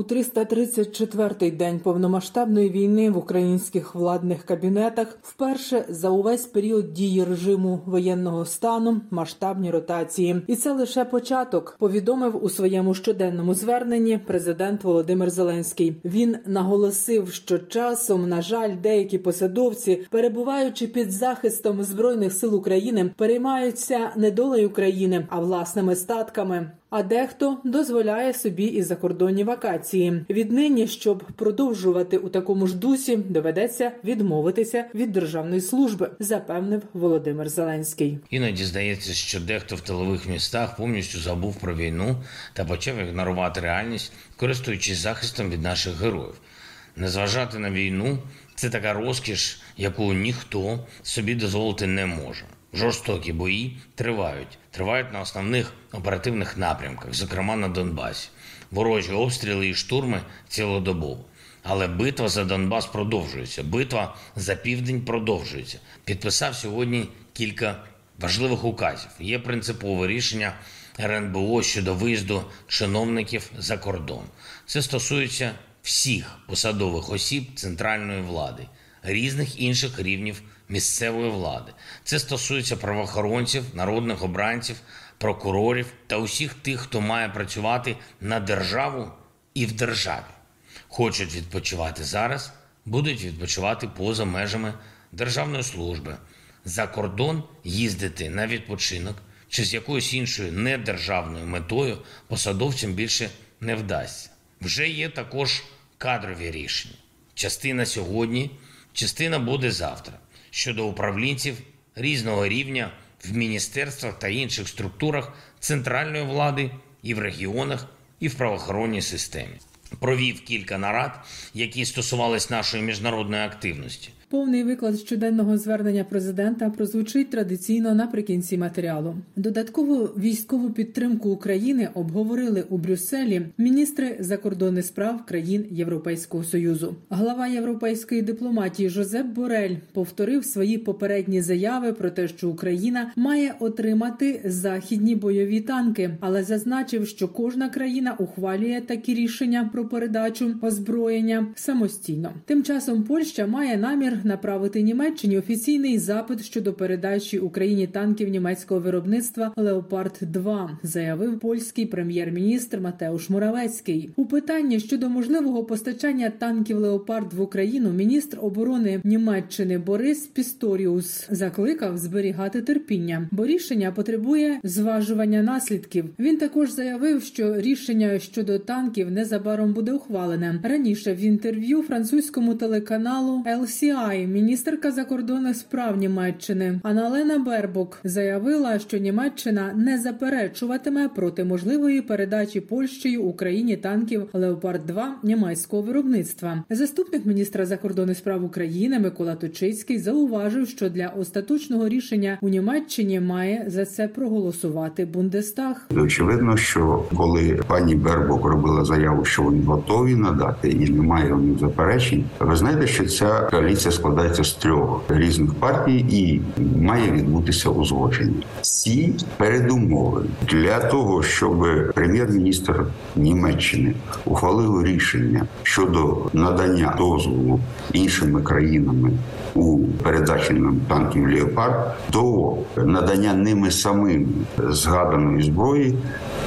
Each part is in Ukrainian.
У 334-й день повномасштабної війни в українських владних кабінетах вперше за увесь період дії режиму воєнного стану масштабні ротації, і це лише початок. Повідомив у своєму щоденному зверненні президент Володимир Зеленський. Він наголосив, що часом, на жаль, деякі посадовці, перебуваючи під захистом збройних сил України, переймаються не долею країни, а власними статками а дехто дозволяє собі і закордонні вакації. Віднині, щоб продовжувати у такому ж дусі, доведеться відмовитися від державної служби, запевнив Володимир Зеленський. Іноді здається, що дехто в тилових містах повністю забув про війну та почав ігнорувати реальність, користуючись захистом від наших героїв. Не зважати на війну це така розкіш, яку ніхто собі дозволити не може. Жорстокі бої тривають, тривають на основних оперативних напрямках, зокрема на Донбасі. Ворожі обстріли і штурми цілодобово. Але битва за Донбас продовжується. Битва за південь продовжується. Підписав сьогодні кілька важливих указів. Є принципове рішення РНБО щодо виїзду чиновників за кордон. Це стосується всіх посадових осіб центральної влади, різних інших рівнів місцевої влади. Це стосується правоохоронців, народних обранців, прокурорів та усіх тих, хто має працювати на державу і в державі. Хочуть відпочивати зараз, будуть відпочивати поза межами державної служби, за кордон їздити на відпочинок чи з якоюсь іншою недержавною метою посадовцям більше не вдасться. Вже є також кадрові рішення. Частина сьогодні, частина буде завтра щодо управлінців різного рівня в міністерствах та інших структурах центральної влади і в регіонах, і в правоохоронній системі. Провів кілька нарад, які стосувались нашої міжнародної активності. Повний виклад щоденного звернення президента прозвучить традиційно наприкінці матеріалу. Додаткову військову підтримку України обговорили у Брюсселі міністри закордонних справ країн Європейського союзу. Глава європейської дипломатії Жозеп Борель повторив свої попередні заяви про те, що Україна має отримати західні бойові танки, але зазначив, що кожна країна ухвалює такі рішення про передачу озброєння самостійно. Тим часом Польща має намір направити Німеччині офіційний запит щодо передачі Україні танків німецького виробництва Леопард 2 заявив польський прем'єр-міністр Матеуш Муравецький. У питанні щодо можливого постачання танків Леопард в Україну міністр оборони Німеччини Борис Пісторіус закликав зберігати терпіння, бо рішення потребує зважування наслідків. Він також заявив, що рішення щодо танків незабаром буде ухвалене раніше. В інтерв'ю французькому телеканалу LCI Май міністерка закордонних справ Німеччини Аналена Бербок заявила, що Німеччина не заперечуватиме проти можливої передачі Польщею Україні танків Леопард 2 німецького виробництва. Заступник міністра закордонних справ України Микола Точицький зауважив, що для остаточного рішення у Німеччині має за це проголосувати Бундестаг. Очевидно, що коли пані Бербок робила заяву, що вони готові надати і немає у них заперечень, ви знаєте, що ця коаліція складається з трьох різних партій і має відбутися узгодження. Ці передумови для того, щоб прем'єр-міністр Німеччини ухвалив рішення щодо надання дозволу іншими країнами у передачі нам танків Леопард, до надання ними самим згаданої зброї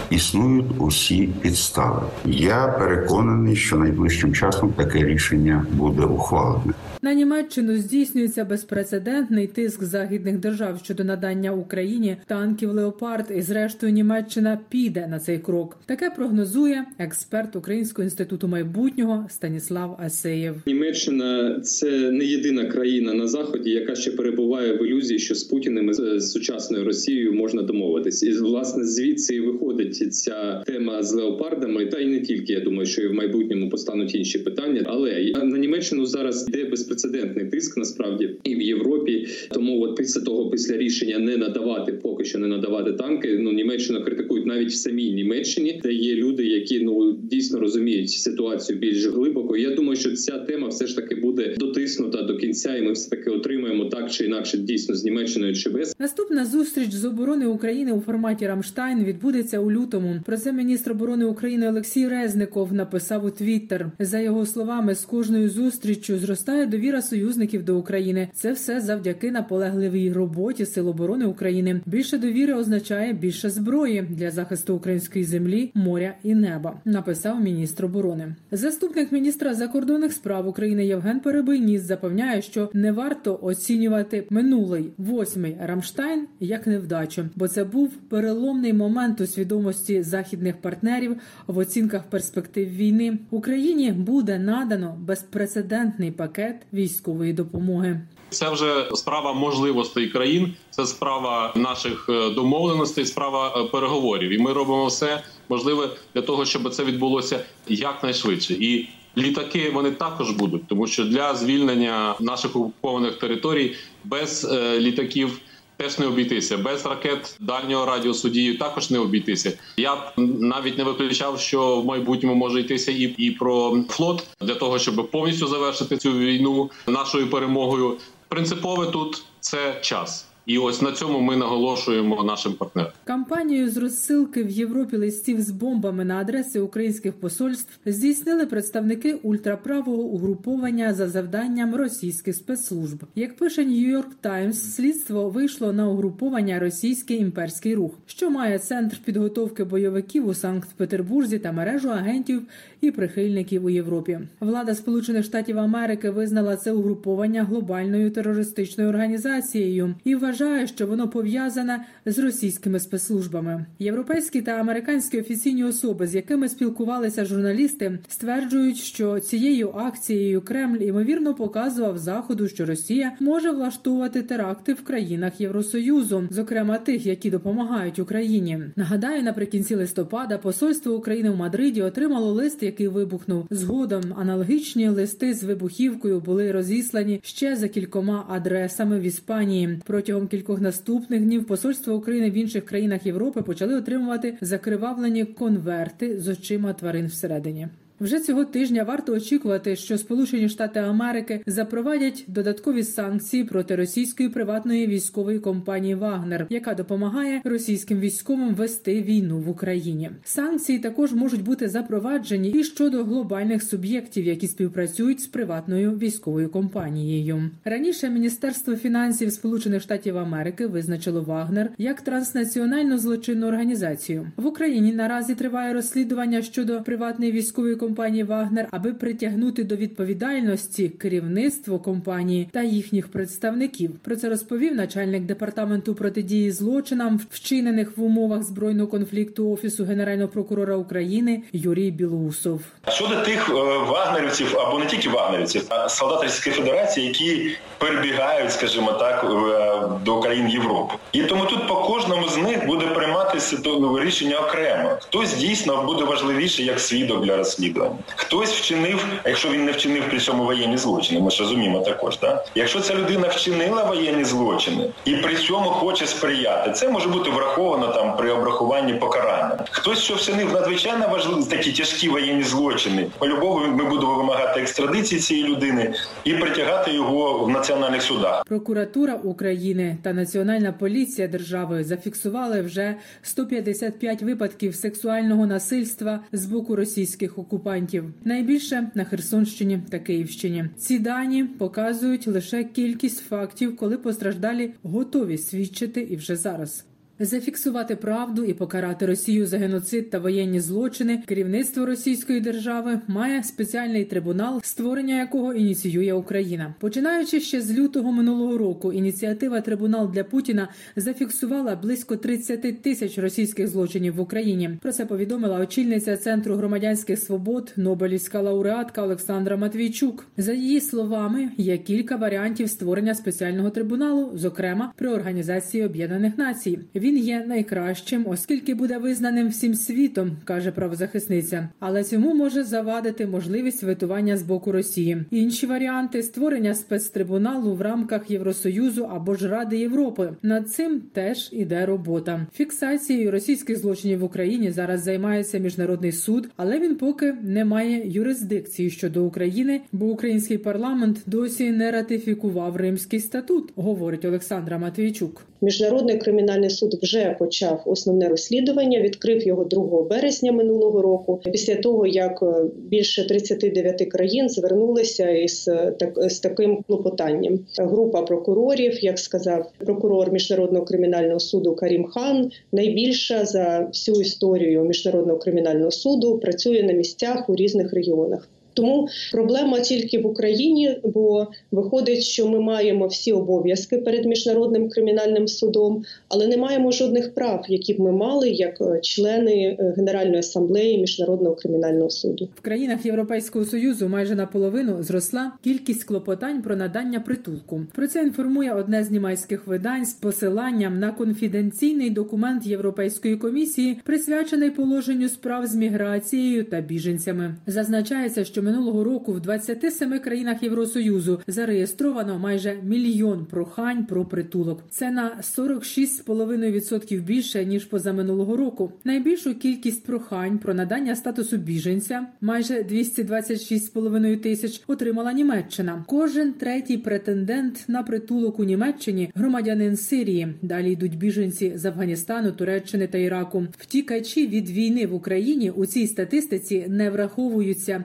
існують усі підстави. Я переконаний, що найближчим часом таке рішення буде ухвалене. На Німеччину здійснюється безпрецедентний тиск західних держав щодо надання Україні танків Леопард, і зрештою Німеччина піде на цей крок. Таке прогнозує експерт Українського інституту майбутнього Станіслав Асеєв. Німеччина це не єдина країна на заході, яка ще перебуває в ілюзії, що з Путіним з сучасною Росією можна домовитись, і власне звідси і виходить ця тема з леопардами, та й не тільки я думаю, що і в майбутньому постануть інші питання, але на Німеччину зараз йде безпрецедентний безпрецедентний тиск насправді і в Європі. Тому, от після того, після рішення не надавати поки що не надавати танки. Ну Німеччину критикують навіть в самій Німеччині, де є люди, які ну дійсно розуміють ситуацію більш глибоко. Я думаю, що ця тема все ж таки буде дотиснута до кінця, і ми все таки отримаємо так чи інакше дійсно з Німеччиною чи без. Наступна зустріч з оборони України у форматі Рамштайн відбудеться у лютому. Про це міністр оборони України Олексій Резников написав у Твіттер. За його словами, з кожною зустріччю зростає довіра союзників до України. Це все завдяки наполегливій роботі Сил оборони України. Більше довіри означає більше зброї для захисту української землі, моря і неба. Написав міністр оборони. Заступник міністра закордонних справ України Євген Перебийніс запевняє, що не варто оцінювати минулий восьмий Рамштайн як невдачу, бо це був переломний момент у свідомості західних партнерів в оцінках перспектив війни. Україні буде надано безпрецедентний пакет військової допомоги. Це вже справа можливостей країн, це справа наших е, домовленостей, справа е, переговорів. І ми робимо все можливе для того, щоб це відбулося якнайшвидше. І літаки вони також будуть, тому що для звільнення наших окупованих територій без е, літаків. Теж не обійтися без ракет дальнього радіусу дії також не обійтися. Я б навіть не виключав, що в майбутньому може йтися і і про флот для того, щоб повністю завершити цю війну нашою перемогою. Принципове тут це час. І ось на цьому ми наголошуємо нашим партнерам. Кампанію з розсилки в Європі листів з бомбами на адреси українських посольств здійснили представники ультраправого угруповання за завданням російських спецслужб. Як пише Нью-Йорк Таймс, слідство вийшло на угруповання Російський імперський рух, що має центр підготовки бойовиків у Санкт-Петербурзі та мережу агентів і прихильників у Європі. Влада Сполучених Штатів Америки визнала це угруповання глобальною терористичною організацією і вважає, вважає, що воно пов'язане з російськими спецслужбами. Європейські та американські офіційні особи, з якими спілкувалися журналісти, стверджують, що цією акцією Кремль ймовірно показував заходу, що Росія може влаштовувати теракти в країнах Євросоюзу, зокрема тих, які допомагають Україні. Нагадаю, наприкінці листопада посольство України в Мадриді отримало лист, який вибухнув. Згодом аналогічні листи з вибухівкою були розіслані ще за кількома адресами в Іспанії протягом протягом кількох наступних днів посольства України в інших країнах Європи почали отримувати закривавлені конверти з очима тварин всередині. Вже цього тижня варто очікувати, що Сполучені Штати Америки запровадять додаткові санкції проти російської приватної військової компанії Вагнер, яка допомагає російським військовим вести війну в Україні. Санкції також можуть бути запроваджені і щодо глобальних суб'єктів, які співпрацюють з приватною військовою компанією. Раніше Міністерство фінансів Сполучених Штатів Америки визначило Вагнер як транснаціональну злочинну організацію в Україні. Наразі триває розслідування щодо приватної військової компанії Вагнер, аби притягнути до відповідальності керівництво компанії та їхніх представників. Про це розповів начальник департаменту протидії злочинам, вчинених в умовах збройного конфлікту офісу генерального прокурора України Юрій Білоусов. Щодо тих е, вагнерівців або не тільки вагнерівців, а солдат Російської Федерації, які перебігають, скажімо так, е, до країн Європи, і тому тут по кожному з них буде прийматися рішення окремо. Хтось дійсно буде важливіше як свідок для розслідування розслідування. Хтось вчинив, а якщо він не вчинив при цьому воєнні злочини, ми ж розуміємо також. Так? Якщо ця людина вчинила воєнні злочини і при цьому хоче сприяти, це може бути враховано там при обрахуванні покарання. Хтось, що вчинив надзвичайно важливі такі тяжкі воєнні злочини, по-любому ми будемо вимагати екстрадиції цієї людини і притягати його в національних судах. Прокуратура України та Національна поліція держави зафіксували вже 155 випадків сексуального насильства з боку російських окупантів окупантів найбільше на Херсонщині та Київщині. Ці дані показують лише кількість фактів, коли постраждалі готові свідчити і вже зараз. Зафіксувати правду і покарати Росію за геноцид та воєнні злочини. Керівництво Російської держави має спеціальний трибунал, створення якого ініціює Україна. Починаючи ще з лютого минулого року, ініціатива Трибунал для Путіна зафіксувала близько 30 тисяч російських злочинів в Україні. Про це повідомила очільниця центру громадянських свобод, Нобелівська лауреатка Олександра Матвійчук. За її словами, є кілька варіантів створення спеціального трибуналу, зокрема при організації Об'єднаних Націй. Він є найкращим, оскільки буде визнаним всім світом, каже правозахисниця. Але цьому може завадити можливість витування з боку Росії. Інші варіанти створення спецтрибуналу в рамках Євросоюзу або ж Ради Європи. Над цим теж іде робота. Фіксацією російських злочинів в Україні зараз займається міжнародний суд, але він поки не має юрисдикції щодо України, бо український парламент досі не ратифікував Римський статут, говорить Олександра Матвійчук. Міжнародний кримінальний суд вже почав основне розслідування. Відкрив його 2 березня минулого року. Після того як більше 39 країн звернулися із так з таким клопотанням. Група прокурорів, як сказав прокурор міжнародного кримінального суду Карім Хан, найбільша за всю історію міжнародного кримінального суду працює на місцях у різних регіонах. Тому проблема тільки в Україні, бо виходить, що ми маємо всі обов'язки перед міжнародним кримінальним судом, але не маємо жодних прав, які б ми мали як члени Генеральної асамблеї міжнародного кримінального суду. В країнах Європейського союзу майже наполовину зросла кількість клопотань про надання притулку. Про це інформує одне з німецьких видань з посиланням на конфіденційний документ Європейської комісії, присвячений положенню справ з міграцією та біженцями. Зазначається, що минулого року в 27 країнах Євросоюзу зареєстровано майже мільйон прохань про притулок. Це на 46,5% більше ніж позаминулого року. Найбільшу кількість прохань про надання статусу біженця майже 226,5 тисяч отримала Німеччина. Кожен третій претендент на притулок у Німеччині громадянин Сирії. Далі йдуть біженці з Афганістану, Туреччини та Іраку. Втікачі від війни в Україні у цій статистиці не враховуються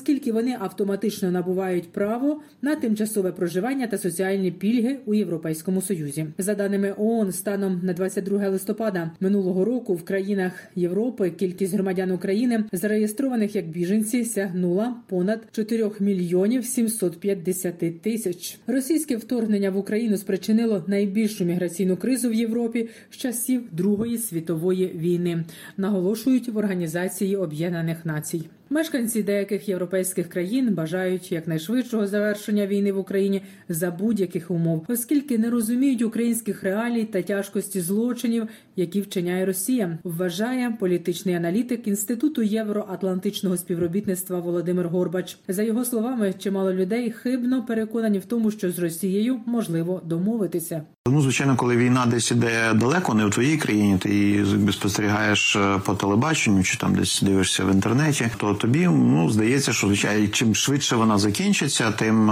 оскільки вони автоматично набувають право на тимчасове проживання та соціальні пільги у Європейському Союзі. За даними ООН, станом на 22 листопада минулого року в країнах Європи кількість громадян України зареєстрованих як біженці сягнула понад 4 мільйонів 750 тисяч. Російське вторгнення в Україну спричинило найбільшу міграційну кризу в Європі з часів Другої світової війни. Наголошують в Організації Об'єднаних Націй. Мешканці деяких європейських країн бажають якнайшвидшого завершення війни в Україні за будь-яких умов, оскільки не розуміють українських реалій та тяжкості злочинів, які вчиняє Росія. Вважає політичний аналітик інституту євроатлантичного співробітництва Володимир Горбач. За його словами, чимало людей хибно переконані в тому, що з Росією можливо домовитися. Ну, звичайно, коли війна десь іде далеко, не в твоїй країні, ти її спостерігаєш по телебаченню чи там десь дивишся в інтернеті, то тобі ну здається, що звичайно, чим швидше вона закінчиться, тим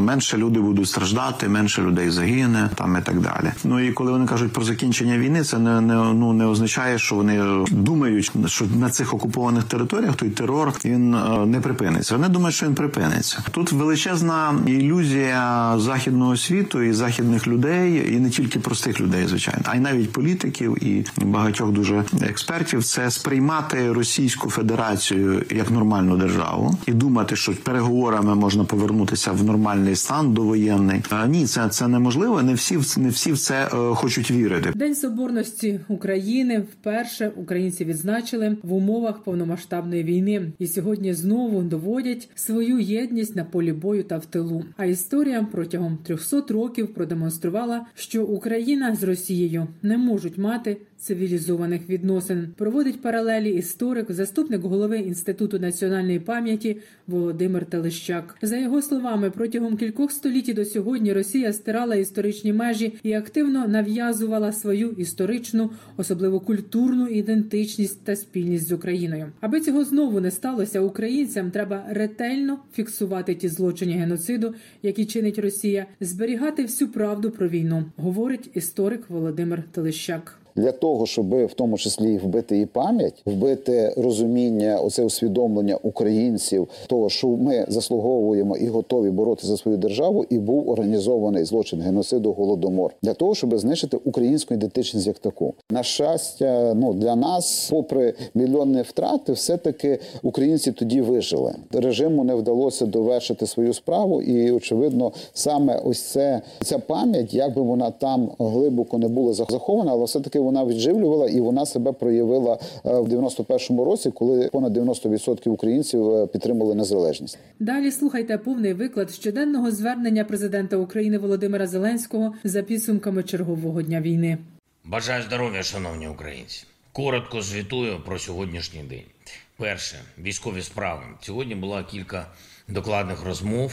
менше люди будуть страждати, менше людей загине там і так далі. Ну і коли вони кажуть про закінчення війни, це не не ну не означає, що вони думають, що на цих окупованих територіях той терор він не припиниться. Вони думають, що він припиниться. Тут величезна ілюзія західного світу і західних людей, і не тільки простих людей, звичайно, а й навіть політиків і багатьох дуже експертів. Це сприймати Російську Федерацію як нормальну державу і думати, що переговорами можна повернутися в нормальний стан довоєнний. Ні, це це неможливо. Не всі не всі в це е, хочуть вірити. День соборності України вперше українці відзначили в умовах повномасштабної війни, і сьогодні знову доводять свою єдність на полі бою та в тилу. А історія протягом 300 років продемонструвала, що Україна з Росією не можуть мати цивілізованих відносин. Проводить паралелі історик, заступник голови інституту національної пам'яті Володимир Телещак. За його словами, протягом кількох століть до сьогодні Росія стирала історичні межі і активно нав'язувала свою історичну, особливо культурну ідентичність та спільність з Україною. Аби цього знову не сталося, українцям треба ретельно фіксувати ті злочини геноциду, які чинить Росія, зберігати всю правду про війну, говорить історик Володимир Телещак. Для того щоб в тому числі вбити і пам'ять, вбити розуміння, оце усвідомлення українців, того що ми заслуговуємо і готові боротися за свою державу, і був організований злочин геноциду голодомор для того, щоб знищити українську ідентичність як таку. На щастя, ну для нас, попри мільйонні втрати, все таки українці тоді вижили. Режиму не вдалося довершити свою справу, і очевидно, саме ось це ця пам'ять, як би вона там глибоко не була захована, але все таки вона відживлювала і вона себе проявила в 91-му році, коли понад 90% українців підтримали незалежність. Далі слухайте повний виклад щоденного звернення президента України Володимира Зеленського за підсумками чергового дня війни. Бажаю здоров'я, шановні українці. Коротко звітую про сьогоднішній день. Перше військові справи. Сьогодні було кілька докладних розмов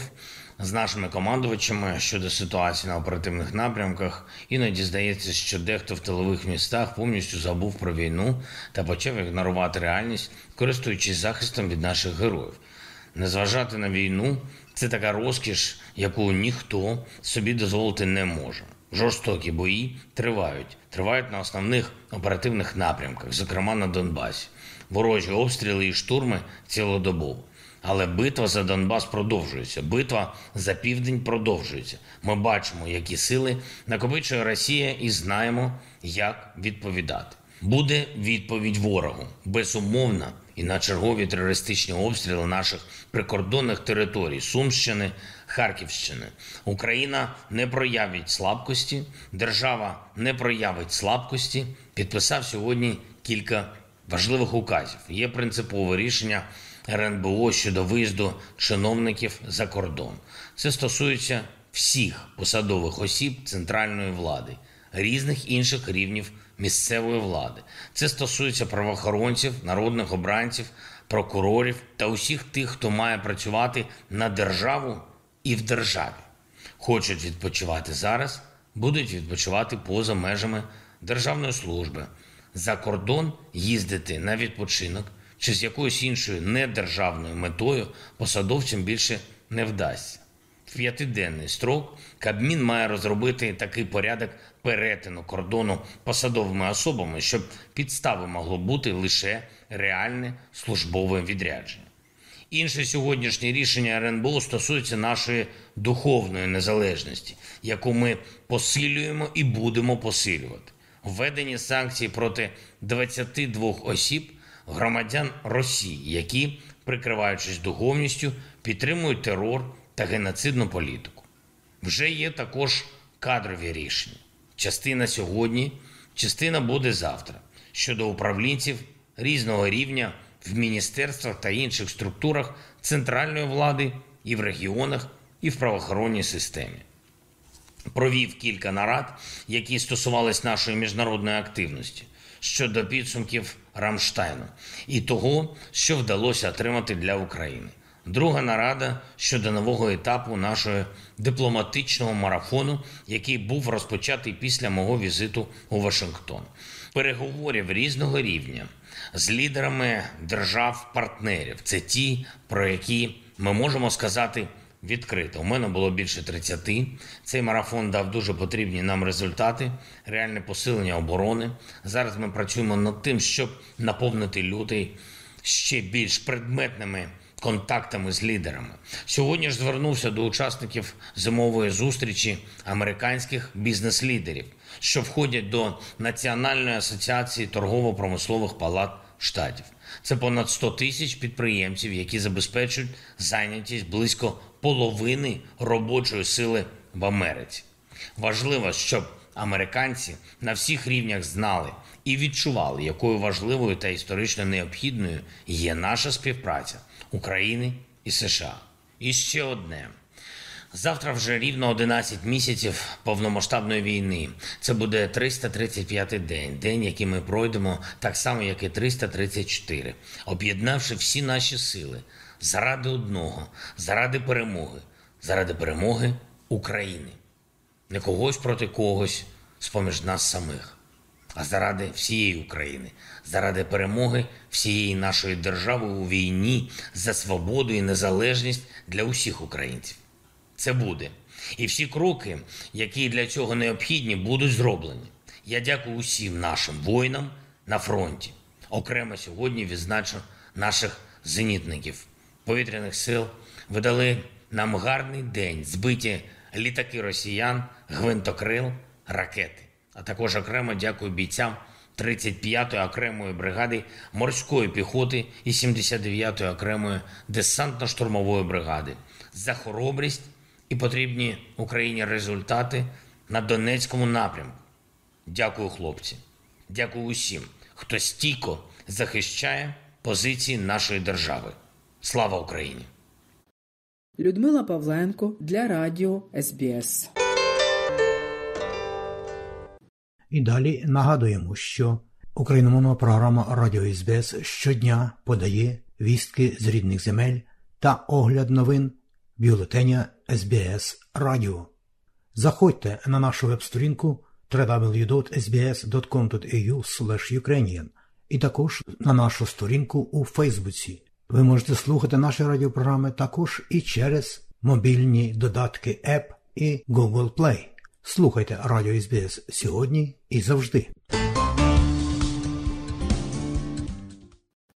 з нашими командувачами щодо ситуації на оперативних напрямках. Іноді здається, що дехто в тилових містах повністю забув про війну та почав ігнорувати реальність, користуючись захистом від наших героїв. Не зважати на війну це така розкіш, яку ніхто собі дозволити не може. Жорстокі бої тривають, тривають на основних оперативних напрямках, зокрема на Донбасі. Ворожі обстріли і штурми цілодобово. Але битва за Донбас продовжується. Битва за південь продовжується. Ми бачимо, які сили накопичує Росія, і знаємо, як відповідати. Буде відповідь ворогу безумовна і на чергові терористичні обстріли наших прикордонних територій Сумщини, Харківщини. Україна не проявить слабкості, держава не проявить слабкості. Підписав сьогодні кілька важливих указів. Є принципове рішення РНБО щодо виїзду чиновників за кордон. Це стосується всіх посадових осіб центральної влади, різних інших рівнів місцевої влади. Це стосується правоохоронців, народних обранців, прокурорів та усіх тих, хто має працювати на державу і в державі. Хочуть відпочивати зараз, будуть відпочивати поза межами державної служби. За кордон їздити на відпочинок чи з якоюсь іншою недержавною метою посадовцям більше не вдасться. В п'ятиденний строк Кабмін має розробити такий порядок перетину кордону посадовими особами, щоб підстави могло бути лише реальне службове відрядження. Інше сьогоднішнє рішення РНБО стосується нашої духовної незалежності, яку ми посилюємо і будемо посилювати. Введені санкції проти 22 осіб громадян Росії, які, прикриваючись духовністю, підтримують терор та геноцидну політику. Вже є також кадрові рішення. Частина сьогодні, частина буде завтра щодо управлінців різного рівня в міністерствах та інших структурах центральної влади і в регіонах, і в правоохоронній системі. Провів кілька нарад, які стосувались нашої міжнародної активності щодо підсумків Рамштайну і того, що вдалося отримати для України. Друга нарада щодо нового етапу нашого дипломатичного марафону, який був розпочатий після мого візиту у Вашингтон. Переговорів різного рівня з лідерами держав-партнерів. Це ті, про які ми можемо сказати відкрито. У мене було більше 30. Цей марафон дав дуже потрібні нам результати, реальне посилення оборони. Зараз ми працюємо над тим, щоб наповнити лютий ще більш предметними. Контактами з лідерами сьогодні ж звернувся до учасників зимової зустрічі американських бізнес-лідерів, що входять до Національної асоціації торгово-промислових палат штатів. Це понад 100 тисяч підприємців, які забезпечують зайнятість близько половини робочої сили в Америці. Важливо, щоб американці на всіх рівнях знали і відчували, якою важливою та історично необхідною є наша співпраця України і США. І ще одне. Завтра вже рівно 11 місяців повномасштабної війни. Це буде 335-й день, день, який ми пройдемо так само, як і 334, об'єднавши всі наші сили заради одного, заради перемоги, заради перемоги України, не когось проти когось з поміж нас самих, а заради всієї України, заради перемоги всієї нашої держави у війні за свободу і незалежність для усіх українців. Це буде. І всі кроки, які для цього необхідні, будуть зроблені. Я дякую усім нашим воїнам на фронті. Окремо сьогодні відзначу наших зенітників повітряних сил. Видали нам гарний день, збиті літаки росіян, гвинтокрил, ракети. А також окремо дякую бійцям 35-ї окремої бригади морської піхоти і 79-ї окремої десантно-штурмової бригади за хоробрість і потрібні Україні результати на Донецькому напрямку. Дякую, хлопці. Дякую усім, хто стійко захищає позиції нашої держави. Слава Україні! Людмила Павленко для Радіо СБС. І далі нагадуємо, що україномовна програма Радіо СБС щодня подає вістки з рідних земель та огляд новин бюлетеня СБС Радіо. Заходьте на нашу веб-сторінку Ukrainian і також на нашу сторінку у Фейсбуці. Ви можете слухати наші радіопрограми також і через мобільні додатки App і Google Play. Слухайте Радіо СБС сьогодні і завжди.